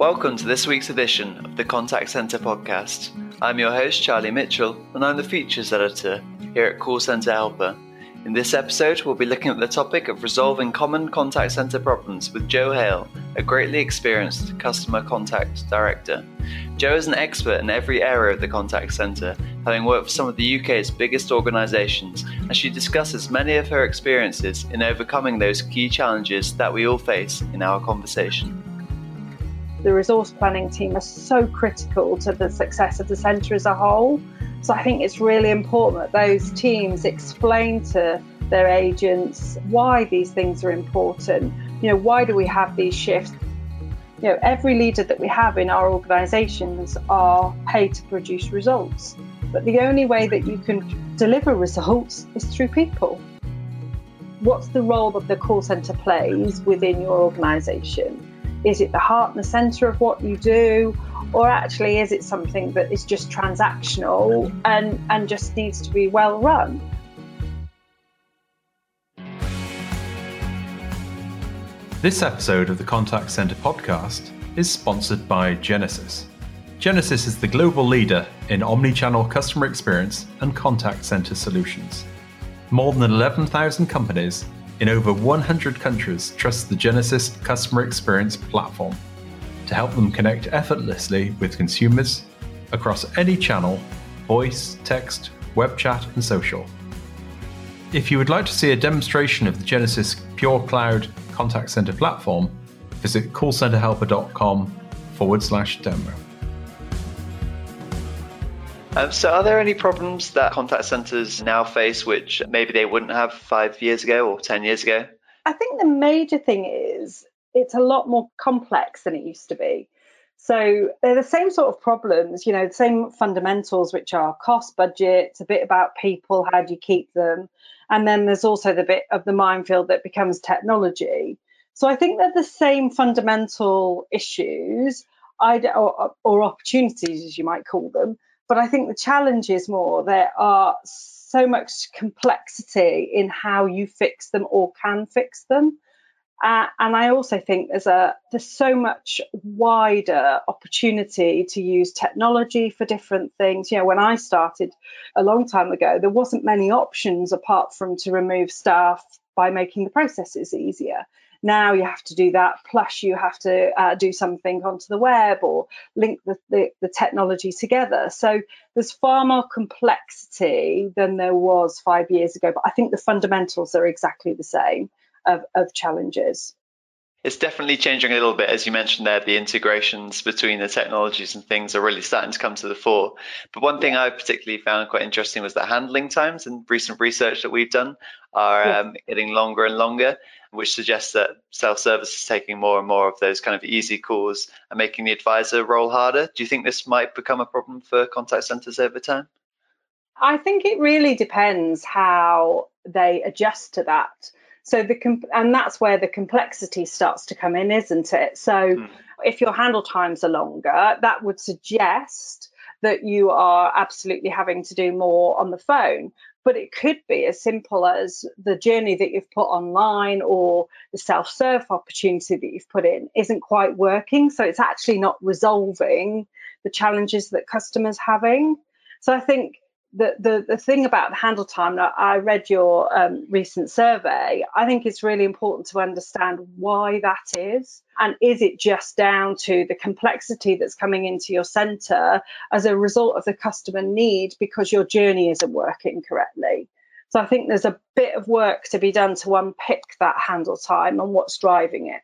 Welcome to this week's edition of the Contact Center podcast. I'm your host, Charlie Mitchell, and I'm the features editor here at Call Center Helper. In this episode, we'll be looking at the topic of resolving common contact center problems with Jo Hale, a greatly experienced customer contact director. Jo is an expert in every area of the contact center, having worked for some of the UK's biggest organisations, and she discusses many of her experiences in overcoming those key challenges that we all face in our conversation. The resource planning team are so critical to the success of the centre as a whole. So I think it's really important that those teams explain to their agents why these things are important. You know, why do we have these shifts? You know, every leader that we have in our organisations are paid to produce results. But the only way that you can deliver results is through people. What's the role that the call centre plays within your organisation? Is it the heart and the centre of what you do? Or actually, is it something that is just transactional and, and just needs to be well run? This episode of the Contact Center podcast is sponsored by Genesys. Genesys is the global leader in omni-channel customer experience and contact center solutions. More than 11,000 companies in over 100 countries trust the Genesys customer experience platform to help them connect effortlessly with consumers across any channel voice, text, web chat, and social. If you would like to see a demonstration of the Genesys Pure Cloud Contact Center platform, visit callcenterhelper.com forward slash demo. Um, so, are there any problems that contact centers now face which maybe they wouldn't have five years ago or 10 years ago? I think the major thing is it's a lot more complex than it used to be. So, they're the same sort of problems, you know, the same fundamentals, which are cost, budget, a bit about people, how do you keep them? And then there's also the bit of the minefield that becomes technology. So, I think they're the same fundamental issues or, or opportunities, as you might call them but I think the challenge is more there are so much complexity in how you fix them or can fix them. Uh, and I also think there's a there's so much wider opportunity to use technology for different things. You know, when I started a long time ago, there wasn't many options apart from to remove staff by making the processes easier. Now you have to do that, plus you have to uh, do something onto the web or link the, the, the technology together. So there's far more complexity than there was five years ago. But I think the fundamentals are exactly the same of, of challenges. It's definitely changing a little bit, as you mentioned there. The integrations between the technologies and things are really starting to come to the fore. But one thing I particularly found quite interesting was that handling times and recent research that we've done are um, getting longer and longer, which suggests that self-service is taking more and more of those kind of easy calls and making the advisor role harder. Do you think this might become a problem for contact centers over time? I think it really depends how they adjust to that. So the and that's where the complexity starts to come in, isn't it? So mm. if your handle times are longer, that would suggest that you are absolutely having to do more on the phone. But it could be as simple as the journey that you've put online or the self serve opportunity that you've put in isn't quite working. So it's actually not resolving the challenges that customers having. So I think the, the, the thing about the handle time, I read your um, recent survey, I think it's really important to understand why that is. And is it just down to the complexity that's coming into your centre as a result of the customer need because your journey isn't working correctly? So I think there's a bit of work to be done to unpick that handle time and what's driving it.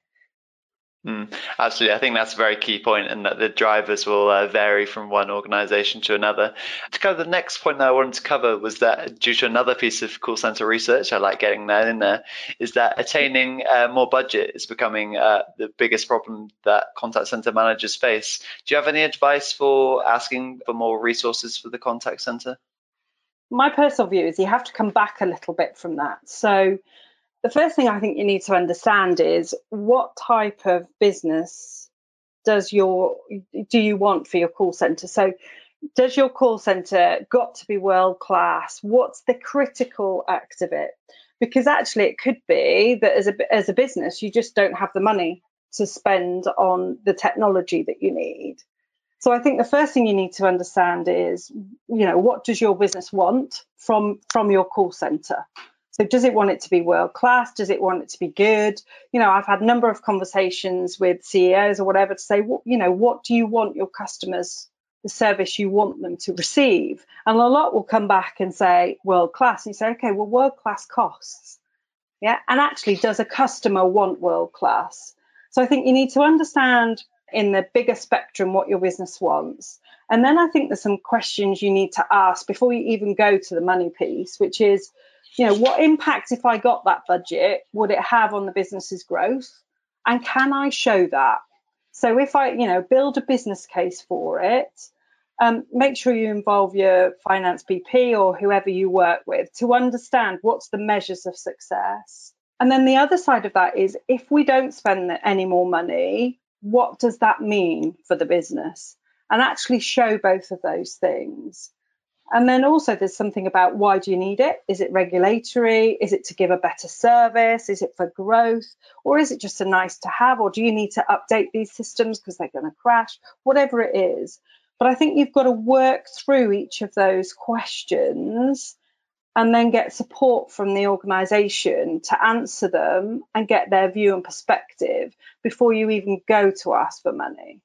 Mm, absolutely. I think that's a very key point, and that the drivers will uh, vary from one organization to another. To cover the next point that I wanted to cover was that due to another piece of call center research, I like getting that in there, is that attaining uh, more budget is becoming uh, the biggest problem that contact center managers face. Do you have any advice for asking for more resources for the contact center? My personal view is you have to come back a little bit from that. So, the first thing I think you need to understand is what type of business does your do you want for your call center? So does your call center got to be world class? What's the critical act of it? Because actually, it could be that as a as a business, you just don't have the money to spend on the technology that you need. So I think the first thing you need to understand is, you know, what does your business want from from your call center? So does it want it to be world class? Does it want it to be good? You know, I've had a number of conversations with CEOs or whatever to say, well, you know, what do you want your customers, the service you want them to receive? And a lot will come back and say world class. And you say, okay, well, world class costs. Yeah. And actually, does a customer want world class? So I think you need to understand in the bigger spectrum what your business wants. And then I think there's some questions you need to ask before you even go to the money piece, which is, you know, what impact if I got that budget would it have on the business's growth? And can I show that? So if I, you know, build a business case for it, um, make sure you involve your finance BP or whoever you work with to understand what's the measures of success. And then the other side of that is if we don't spend any more money, what does that mean for the business? And actually show both of those things. And then also, there's something about why do you need it? Is it regulatory? Is it to give a better service? Is it for growth? Or is it just a nice to have? Or do you need to update these systems because they're going to crash? Whatever it is. But I think you've got to work through each of those questions and then get support from the organization to answer them and get their view and perspective before you even go to ask for money.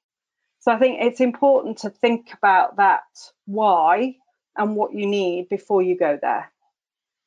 So I think it's important to think about that why and what you need before you go there.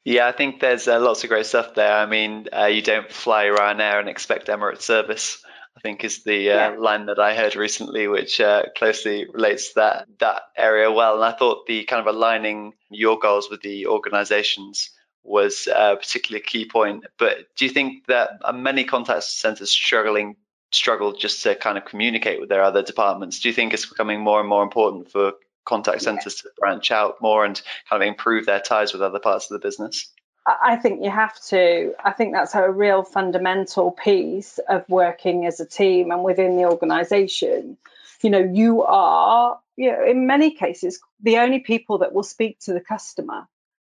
Yeah, I think there's uh, lots of great stuff there. I mean, uh, you don't fly Ryanair and expect Emirates service. I think is the uh, yeah. line that I heard recently, which uh, closely relates to that that area well. And I thought the kind of aligning your goals with the organisations was a particularly key point. But do you think that many contact centres struggling struggle just to kind of communicate with their other departments? Do you think it's becoming more and more important for contact centres yeah. to branch out more and kind of improve their ties with other parts of the business? I think you have to. I think that's a real fundamental piece of working as a team and within the organization. You know, you are, you know, in many cases, the only people that will speak to the customer.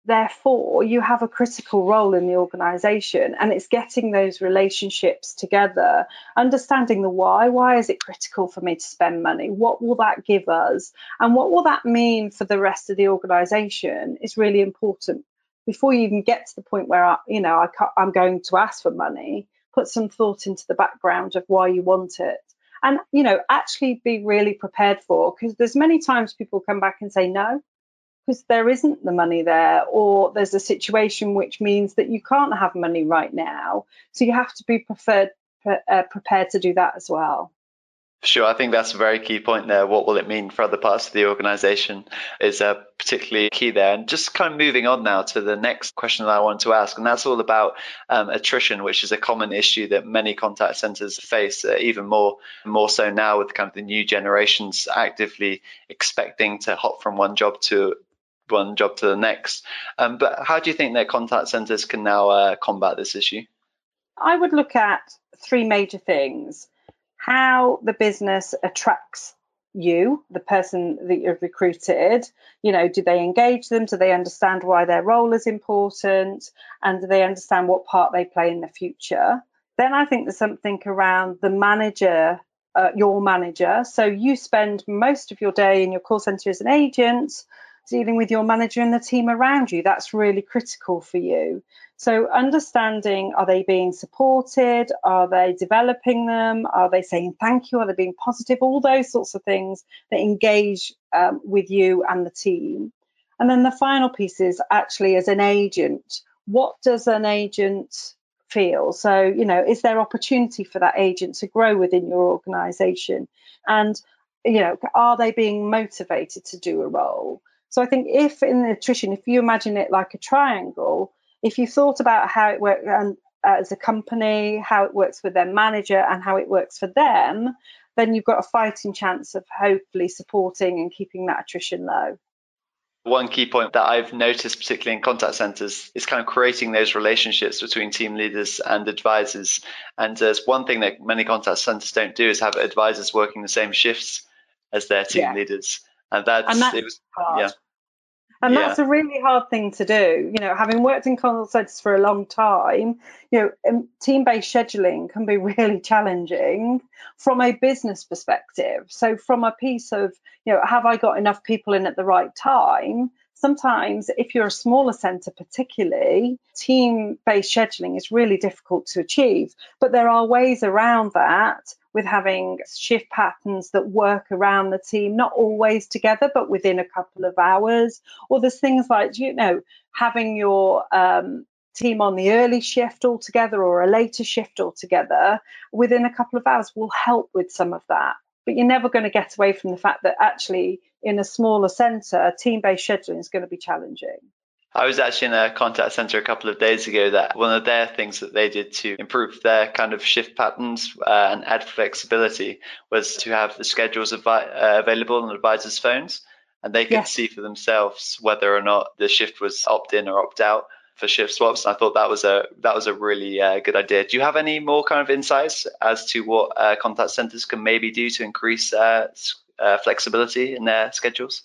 Therefore, you have a critical role in the organization, and it's getting those relationships together, understanding the why. Why is it critical for me to spend money? What will that give us? And what will that mean for the rest of the organization is really important before you even get to the point where I, you know I I'm going to ask for money, put some thought into the background of why you want it, and you know actually be really prepared for because there's many times people come back and say no because there isn't the money there or there's a situation which means that you can't have money right now so you have to be preferred, uh, prepared to do that as well Sure, I think that's a very key point there. What will it mean for other parts of the organization is uh, particularly key there. And just kind of moving on now to the next question that I want to ask, and that's all about um, attrition, which is a common issue that many contact centers face, uh, even more more so now with kind of the new generations actively expecting to hop from one job to one job to the next. Um, but how do you think their contact centers can now uh, combat this issue? I would look at three major things how the business attracts you, the person that you've recruited. You know, do they engage them? Do they understand why their role is important? And do they understand what part they play in the future? Then I think there's something around the manager, uh, your manager. So you spend most of your day in your call center as an agent, dealing with your manager and the team around you. That's really critical for you. So, understanding are they being supported? Are they developing them? Are they saying thank you? Are they being positive? All those sorts of things that engage um, with you and the team. And then the final piece is actually as an agent, what does an agent feel? So, you know, is there opportunity for that agent to grow within your organization? And, you know, are they being motivated to do a role? So I think if in nutrition, if you imagine it like a triangle, if you thought about how it works and uh, as a company, how it works with their manager and how it works for them, then you've got a fighting chance of hopefully supporting and keeping that attrition low. One key point that I've noticed, particularly in contact centers, is kind of creating those relationships between team leaders and advisors. And there's one thing that many contact centers don't do is have advisors working the same shifts as their team yeah. leaders. And that's, and that's it was, hard. yeah And yeah. that's a really hard thing to do. You know, having worked in contact centers for a long time, you know, um, team based scheduling can be really challenging from a business perspective. So, from a piece of, you know, have I got enough people in at the right time? Sometimes, if you're a smaller centre, particularly, team based scheduling is really difficult to achieve. But there are ways around that with having shift patterns that work around the team, not always together, but within a couple of hours. Or there's things like, you know, having your um, team on the early shift altogether or a later shift altogether within a couple of hours will help with some of that. But you're never going to get away from the fact that actually in a smaller centre, team based scheduling is going to be challenging. I was actually in a contact center a couple of days ago that one of their things that they did to improve their kind of shift patterns uh, and add flexibility was to have the schedules uh, available on the advisors' phones and they could yes. see for themselves whether or not the shift was opt in or opt out for shift swaps. And I thought that was a that was a really uh, good idea. Do you have any more kind of insights as to what uh, contact centers can maybe do to increase uh, uh, flexibility in their schedules?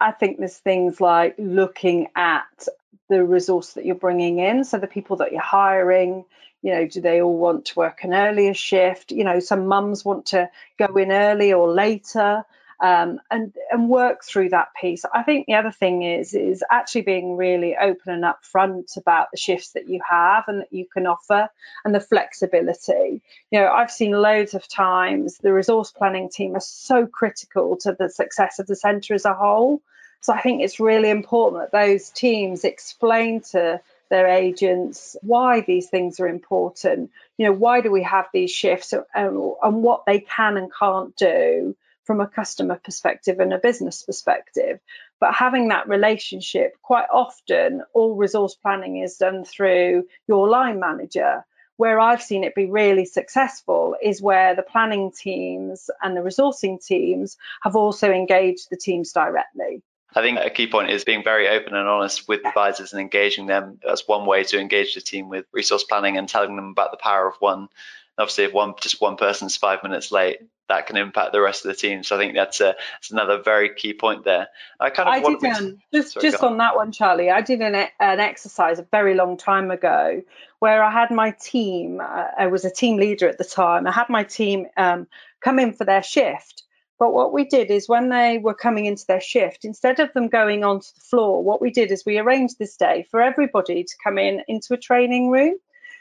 I think there's things like looking at the resource that you're bringing in. So the people that you're hiring, you know, do they all want to work an earlier shift? You know, some mums want to go in early or later um, and and work through that piece. I think the other thing is is actually being really open and upfront about the shifts that you have and that you can offer and the flexibility. You know, I've seen loads of times the resource planning team are so critical to the success of the centre as a whole. So I think it's really important that those teams explain to their agents why these things are important. You know, why do we have these shifts and, and what they can and can't do from a customer perspective and a business perspective. But having that relationship, quite often, all resource planning is done through your line manager. Where I've seen it be really successful is where the planning teams and the resourcing teams have also engaged the teams directly. I think a key point is being very open and honest with advisors and engaging them. That's one way to engage the team with resource planning and telling them about the power of one. Obviously, if one just one person's five minutes late, that can impact the rest of the team. So I think that's a that's another very key point there. I kind of I did um, just Sorry, just on. that one, Charlie. I did an an exercise a very long time ago where I had my team. Uh, I was a team leader at the time. I had my team um, come in for their shift. But what we did is when they were coming into their shift, instead of them going onto the floor, what we did is we arranged this day for everybody to come in into a training room.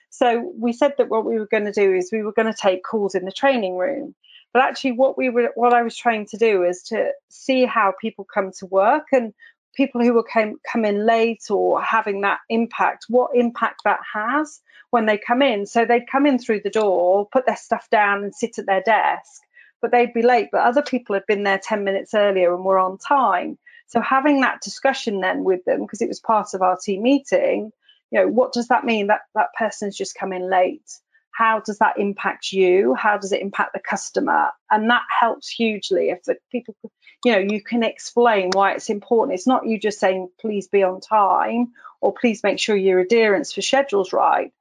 So we said that what we were going to do is we were going to take calls in the training room. But actually, what we were, what I was trying to do is to see how people come to work and people who will come come in late or having that impact, what impact that has when they come in. So they'd come in through the door, put their stuff down, and sit at their desk, but they'd be late. But other people had been there ten minutes earlier and were on time. So having that discussion then with them, because it was part of our team meeting, you know, what does that mean? That that person's just come in late? how does that impact you? How does it impact the customer? And that helps hugely if the people you know you can explain why it's important. It's not you just saying please be on time or please make sure your adherence for schedules right.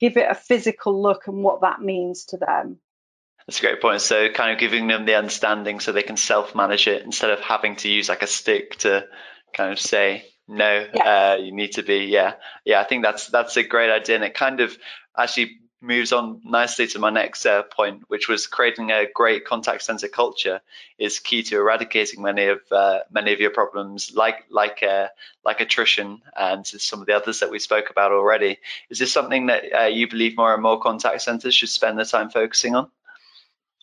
Give it a physical look and what that means to them. That's a great point. So kind of giving them the understanding so they can self-manage it instead of having to use like a stick to kind of say no yeah. uh, you need to be yeah yeah i think that's that's a great idea and it kind of actually moves on nicely to my next uh, point, which was creating a great contact center culture is key to eradicating many of uh, many of your problems, like like uh, like attrition and some of the others that we spoke about already. Is this something that uh, you believe more and more contact centers should spend their time focusing on?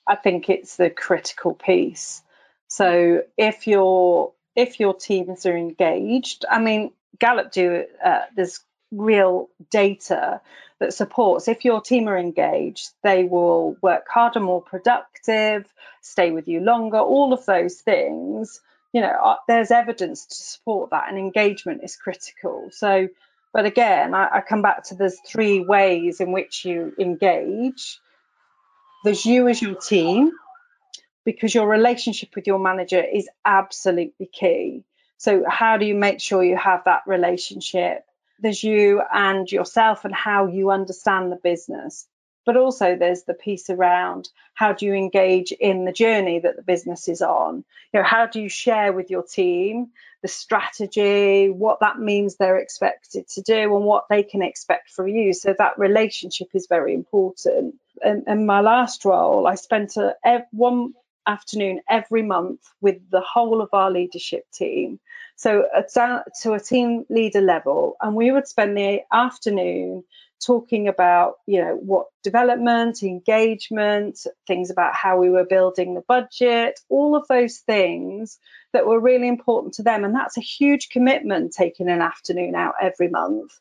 I think it's the critical piece. So if your if your teams are engaged, I mean, Gallup do uh, there's real data that supports if your team are engaged, they will work harder, more productive, stay with you longer, all of those things. You know, uh, there's evidence to support that, and engagement is critical. So, but again, I, I come back to there's three ways in which you engage. There's you as your team, because your relationship with your manager is absolutely key. So, how do you make sure you have that relationship? there's you and yourself and how you understand the business. but also there's the piece around how do you engage in the journey that the business is on you know how do you share with your team the strategy what that means they're expected to do and what they can expect from you so that relationship is very important in, in my last role i spent a, one afternoon every month with the whole of our leadership team. So to a team leader level and we would spend the afternoon talking about you know what development engagement things about how we were building the budget all of those things that were really important to them. And that's a huge commitment taking an afternoon out every month.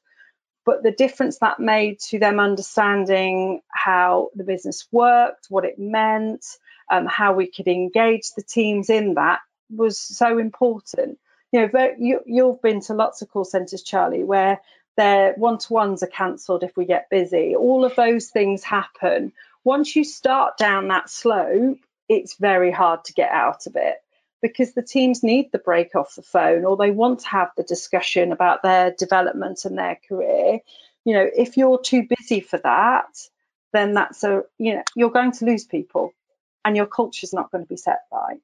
But the difference that made to them understanding how the business worked what it meant um, how we could engage the teams in that was so important you know you, you've been to lots of call centers charlie where their one to ones are cancelled if we get busy. All of those things happen. Once you start down that slope, it's very hard to get out of it because the teams need the break off the phone or they want to have the discussion about their development and their career. You know, if you're too busy for that, then that's a, you know, you're going to lose people and your culture's not going to be set right.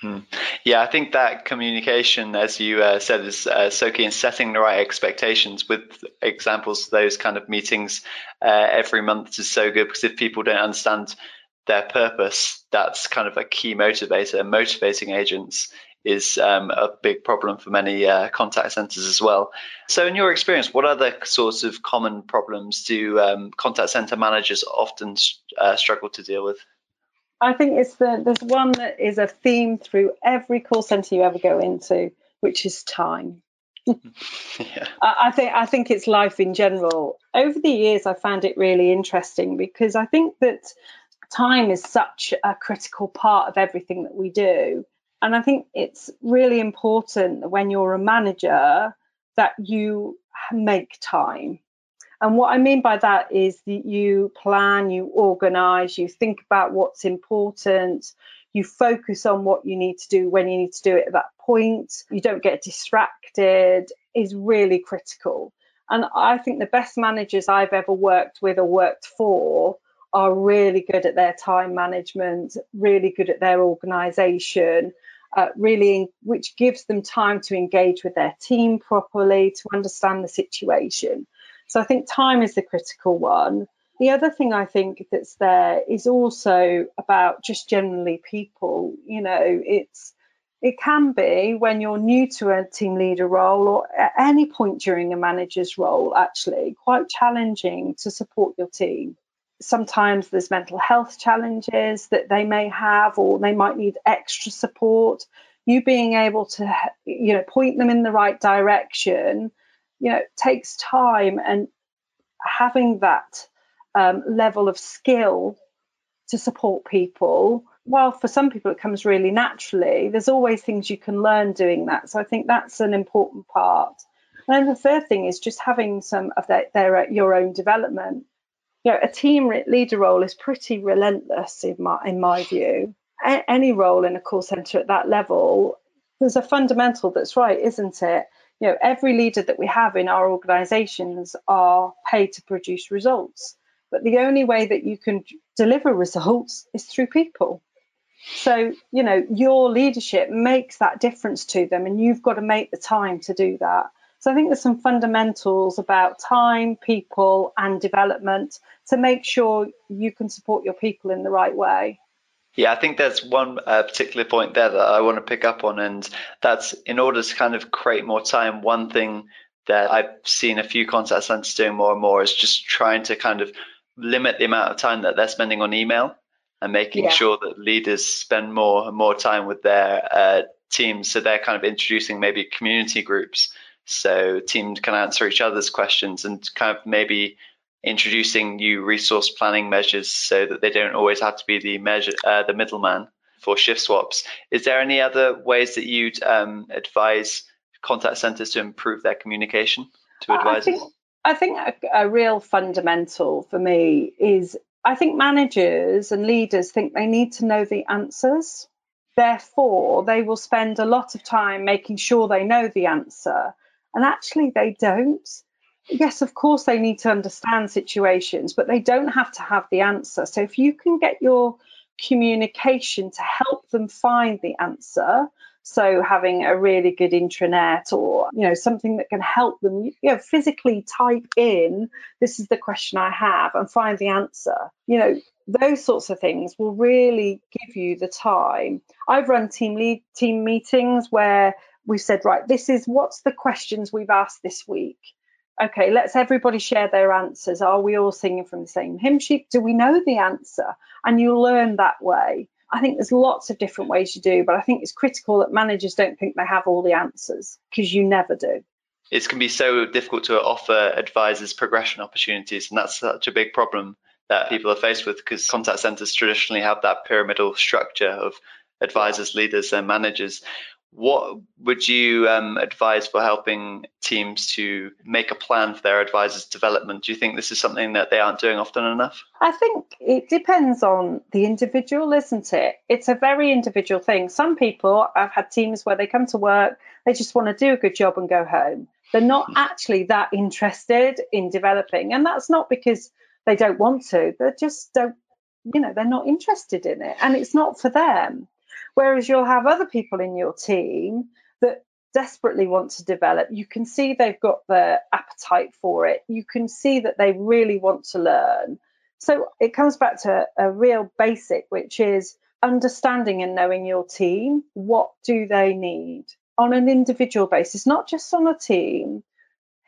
Hmm. Yeah, I think that communication, as you uh, said, is uh, so key in setting the right expectations with examples those kind of meetings uh, every month is so good because if people don't understand their purpose, that's kind of a key motivator. Motivating agents is um, a big problem for many uh, contact centers as well. So, in your experience, what other sorts of common problems do um, contact center managers often uh, struggle to deal with? I think it's the there's one that is a theme through every call center you ever go into, which is time. yeah. I think I think it's life in general. Over the years, I found it really interesting because I think that time is such a critical part of everything that we do, and I think it's really important when you're a manager that you make time and what I mean by that is that you plan, you organize, you think about what's important, you focus on what you need to do when you need to do it at that point, you don't get distracted, is really critical. And I think the best managers I've ever worked with or worked for are really good at their time management, really good at their organization, uh, really, which gives them time to engage with their team properly, to understand the situation. So I think time is the critical one. The other thing I think that's there is also about just generally people. You know, it's it can be when you're new to a team leader role or at any point during a manager's role, actually, quite challenging to support your team. Sometimes there's mental health challenges that they may have, or they might need extra support. You being able to, you know, point them in the right direction you know takes time and having that um, level of skill to support people while for some people it comes really naturally there's always things you can learn doing that. So i think that's an important part. And then the third thing is just having some of their, their your own development. You know a team leader role is pretty relentless in my in my view. A- any role in a call center at that level there's a fundamental that's right isn't it you know every leader that we have in our organizations are paid to produce results. But the only way that you can deliver results is through people. So you know your leadership makes that difference to them and you've got to make the time to do that. So i think there's some fundamentals about time people and development to make sure you can support your people in the right way yeah, I think there's one uh, particular point there that I want to pick up on, and that's in order to kind of create more time. One thing that I've seen a few contact centers doing more and more is just trying to kind of limit the amount of time that they're spending on email and making yeah. sure that leaders spend more and more time with their uh, teams. So they're kind of introducing maybe community groups so teams can answer each other's questions and kind of maybe introducing new resource planning measures so that they don't always have to be the measure uh, the middleman for shift swaps. Is there any other ways that you'd um, advise contact centers to improve their communication to advisors? I think, I think a, a real fundamental for me is I think managers and leaders think they need to know the answers. Therefore, they will spend a lot of time making sure they know the answer. And actually, they don't yes, of course, they need to understand situations, but they don't have to have the answer. So if you can get your communication to help them find the answer, so having a really good intranet or you know something that can help them you know physically type in this is the question I have and find the answer. You know those sorts of things will really give you the time. I've run team lead team meetings where we've said right this is what's the questions we've asked this week okay, let's everybody share their answers. Are we all singing from the same hymn sheet? Do we know the answer? And you learn that way. I think there's lots of different ways you do, but I think it's critical that managers don't think they have all the answers because you never do. It can be so difficult to offer advisors progression opportunities, and that's such a big problem that people are faced with because contact centers traditionally have that pyramidal structure of advisors, leaders, and managers. What would you um, advise for helping teams to make a plan for their advisors' development? Do you think this is something that they aren't doing often enough? I think it depends on the individual, isn't it? It's a very individual thing. Some people, I've had teams where they come to work, they just want to do a good job and go home. They're not actually that interested in developing. And that's not because they don't want to, they just don't, you know, they're not interested in it and it's not for them. Whereas you'll have other people in your team that desperately want to develop. You can see they've got the appetite for it. You can see that they really want to learn. So it comes back to a real basic, which is understanding and knowing your team. What do they need on an individual basis, not just on a team?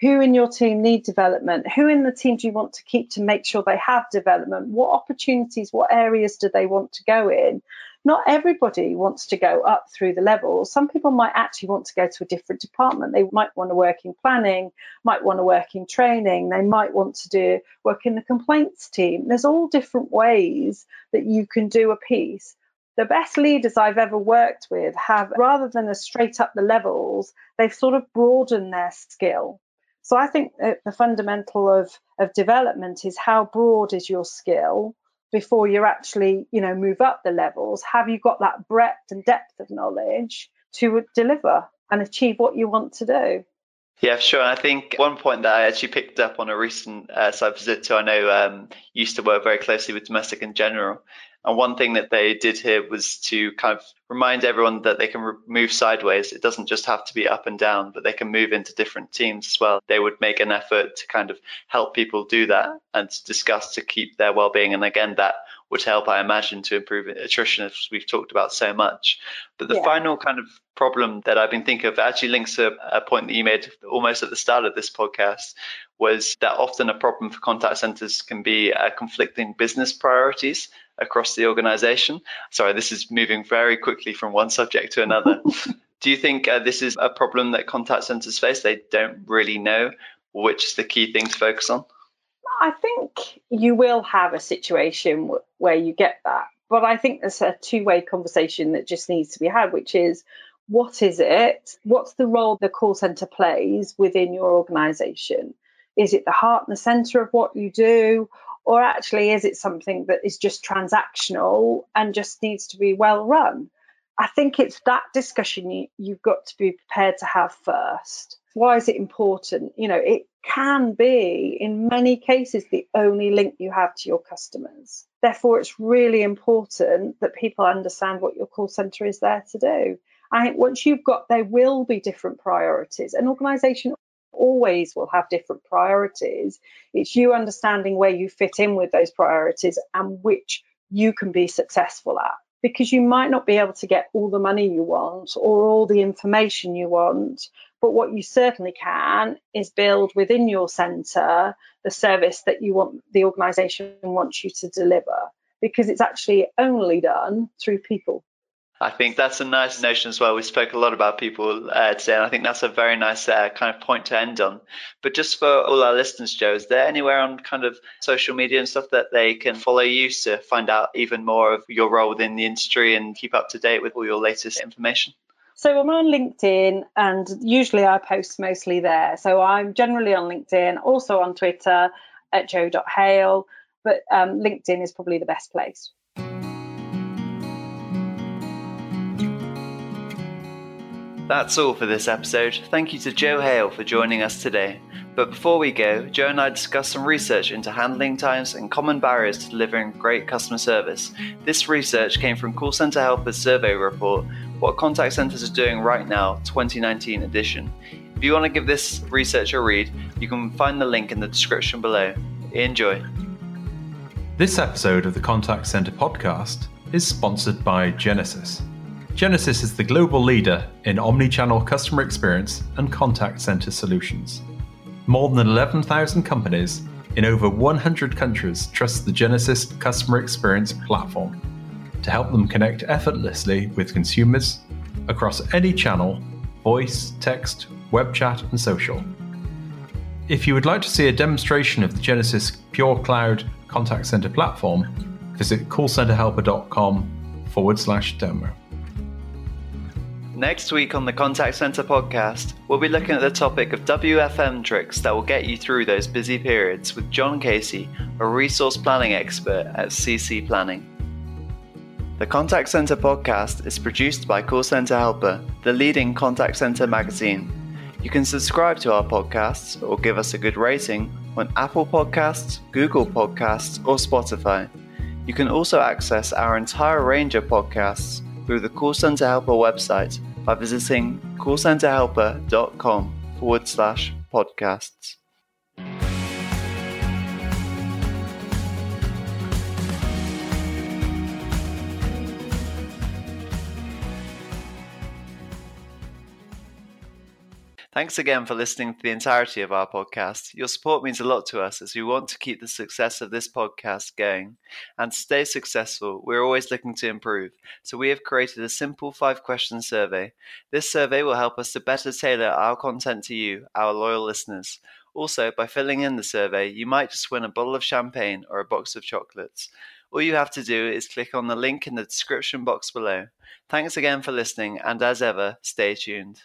Who in your team need development? Who in the team do you want to keep to make sure they have development? What opportunities, what areas do they want to go in? Not everybody wants to go up through the levels. Some people might actually want to go to a different department. They might want to work in planning, might want to work in training, they might want to do work in the complaints team. There's all different ways that you can do a piece. The best leaders I've ever worked with have, rather than a straight up the levels, they've sort of broadened their skill. So I think the fundamental of, of development is how broad is your skill before you actually, you know, move up the levels? Have you got that breadth and depth of knowledge to deliver and achieve what you want to do? Yeah, sure. And I think one point that I actually picked up on a recent uh, site visit to, I know um, used to work very closely with Domestic & General, and one thing that they did here was to kind of remind everyone that they can move sideways. It doesn't just have to be up and down, but they can move into different teams as well. They would make an effort to kind of help people do that and to discuss to keep their well-being. And again, that would help, I imagine, to improve attrition, as we've talked about so much. But the yeah. final kind of problem that I've been thinking of actually links to a point that you made almost at the start of this podcast was that often a problem for contact centers can be uh, conflicting business priorities across the organization. Sorry, this is moving very quickly from one subject to another. Do you think uh, this is a problem that contact centers face? They don't really know which is the key thing to focus on? I think you will have a situation w- where you get that. But I think there's a two way conversation that just needs to be had, which is what is it? What's the role the call center plays within your organization? Is it the heart and the center of what you do? Or actually, is it something that is just transactional and just needs to be well run? I think it's that discussion you, you've got to be prepared to have first. Why is it important? You know, it can be, in many cases, the only link you have to your customers. Therefore, it's really important that people understand what your call center is there to do. I think once you've got, there will be different priorities. An organization always will have different priorities. It's you understanding where you fit in with those priorities and which you can be successful at. Because you might not be able to get all the money you want or all the information you want, but what you certainly can is build within your centre the service that you want the organisation wants you to deliver because it's actually only done through people. I think that's a nice notion as well. We spoke a lot about people uh, today, and I think that's a very nice uh, kind of point to end on. But just for all our listeners, Jo, is there anywhere on kind of social media and stuff that they can follow you to find out even more of your role within the industry and keep up to date with all your latest information? So I'm on LinkedIn and usually I post mostly there. So I'm generally on LinkedIn, also on Twitter at joe.hale, but um, LinkedIn is probably the best place. That's all for this episode. Thank you to Jo Hale for joining us today. But before we go, Jo and I discussed some research into handling times and common barriers to delivering great customer service. This research came from Call Center Helper's survey report, What Contact Centers Are Doing Right Now 2019 edition. If you want to give this research a read, you can find the link in the description below. Enjoy. This episode of the Contact Center podcast is sponsored by Genesys. Genesys is the global leader in omni-channel customer experience and contact center solutions. More than 11,000 companies in over 100 countries trust the Genesys customer experience platform to help them connect effortlessly with consumers across any channel voice, text, web chat, and social. If you would like to see a demonstration of the Genesys Pure Cloud Contact Center platform, visit callcenterhelper.com forward slash demo. Next week on the Contact Center podcast, we'll be looking at the topic of WFM tricks that will get you through those busy periods with John Casey, a resource planning expert at CC Planning. The Contact Center podcast is produced by Call Center Helper, the leading contact center magazine. You can subscribe to our podcasts or give us a good rating on Apple Podcasts, Google Podcasts, or Spotify. You can also access our entire range of podcasts through the Call Center Helper website by visiting callcenterhelper.com forward slash podcasts. Thanks again for listening to the entirety of our podcast. Your support means a lot to us as we want to keep the success of this podcast going. And to stay successful, we're always looking to improve. So we have created a simple five question survey. This survey will help us to better tailor our content to you, our loyal listeners. Also, by filling in the survey, you might just win a bottle of champagne or a box of chocolates. All you have to do is click on the link in the description box below. Thanks again for listening, and as ever, stay tuned.